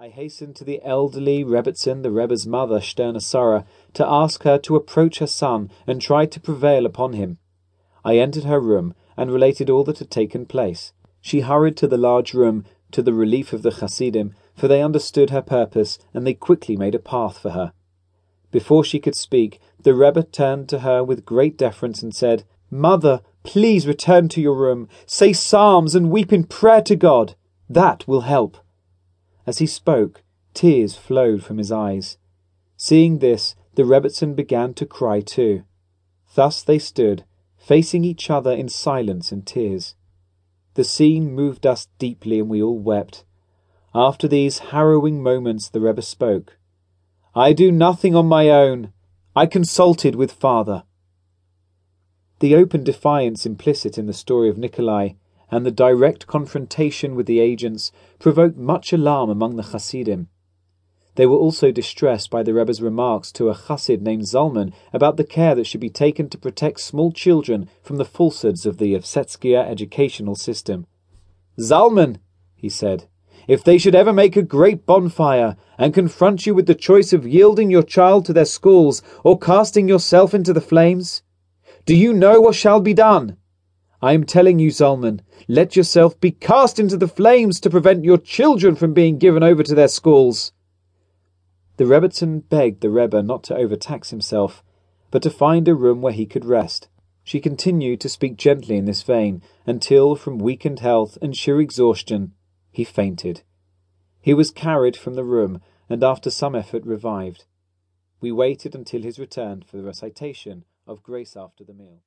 I hastened to the elderly Rebbitzin, the Rebbe's mother, Sterna Sarah, to ask her to approach her son and try to prevail upon him. I entered her room and related all that had taken place. She hurried to the large room, to the relief of the Hasidim, for they understood her purpose and they quickly made a path for her. Before she could speak, the Rebbe turned to her with great deference and said, Mother, please return to your room, say psalms and weep in prayer to God. That will help. As he spoke, tears flowed from his eyes. Seeing this, the Rebbitzin began to cry too. Thus they stood, facing each other in silence and tears. The scene moved us deeply and we all wept. After these harrowing moments, the Rebbe spoke. I do nothing on my own. I consulted with Father. The open defiance implicit in the story of Nikolai and the direct confrontation with the agents provoked much alarm among the Hasidim. They were also distressed by the Rebbe's remarks to a Chassid named Zalman about the care that should be taken to protect small children from the falsehoods of the Yevsektsia educational system. Zalman, he said, if they should ever make a great bonfire and confront you with the choice of yielding your child to their schools or casting yourself into the flames, do you know what shall be done? I am telling you, Zalman, let yourself be cast into the flames to prevent your children from being given over to their schools. The Rebbitzin begged the Rebbe not to overtax himself, but to find a room where he could rest. She continued to speak gently in this vein until, from weakened health and sheer exhaustion, he fainted. He was carried from the room and after some effort revived. We waited until his return for the recitation of Grace after the meal.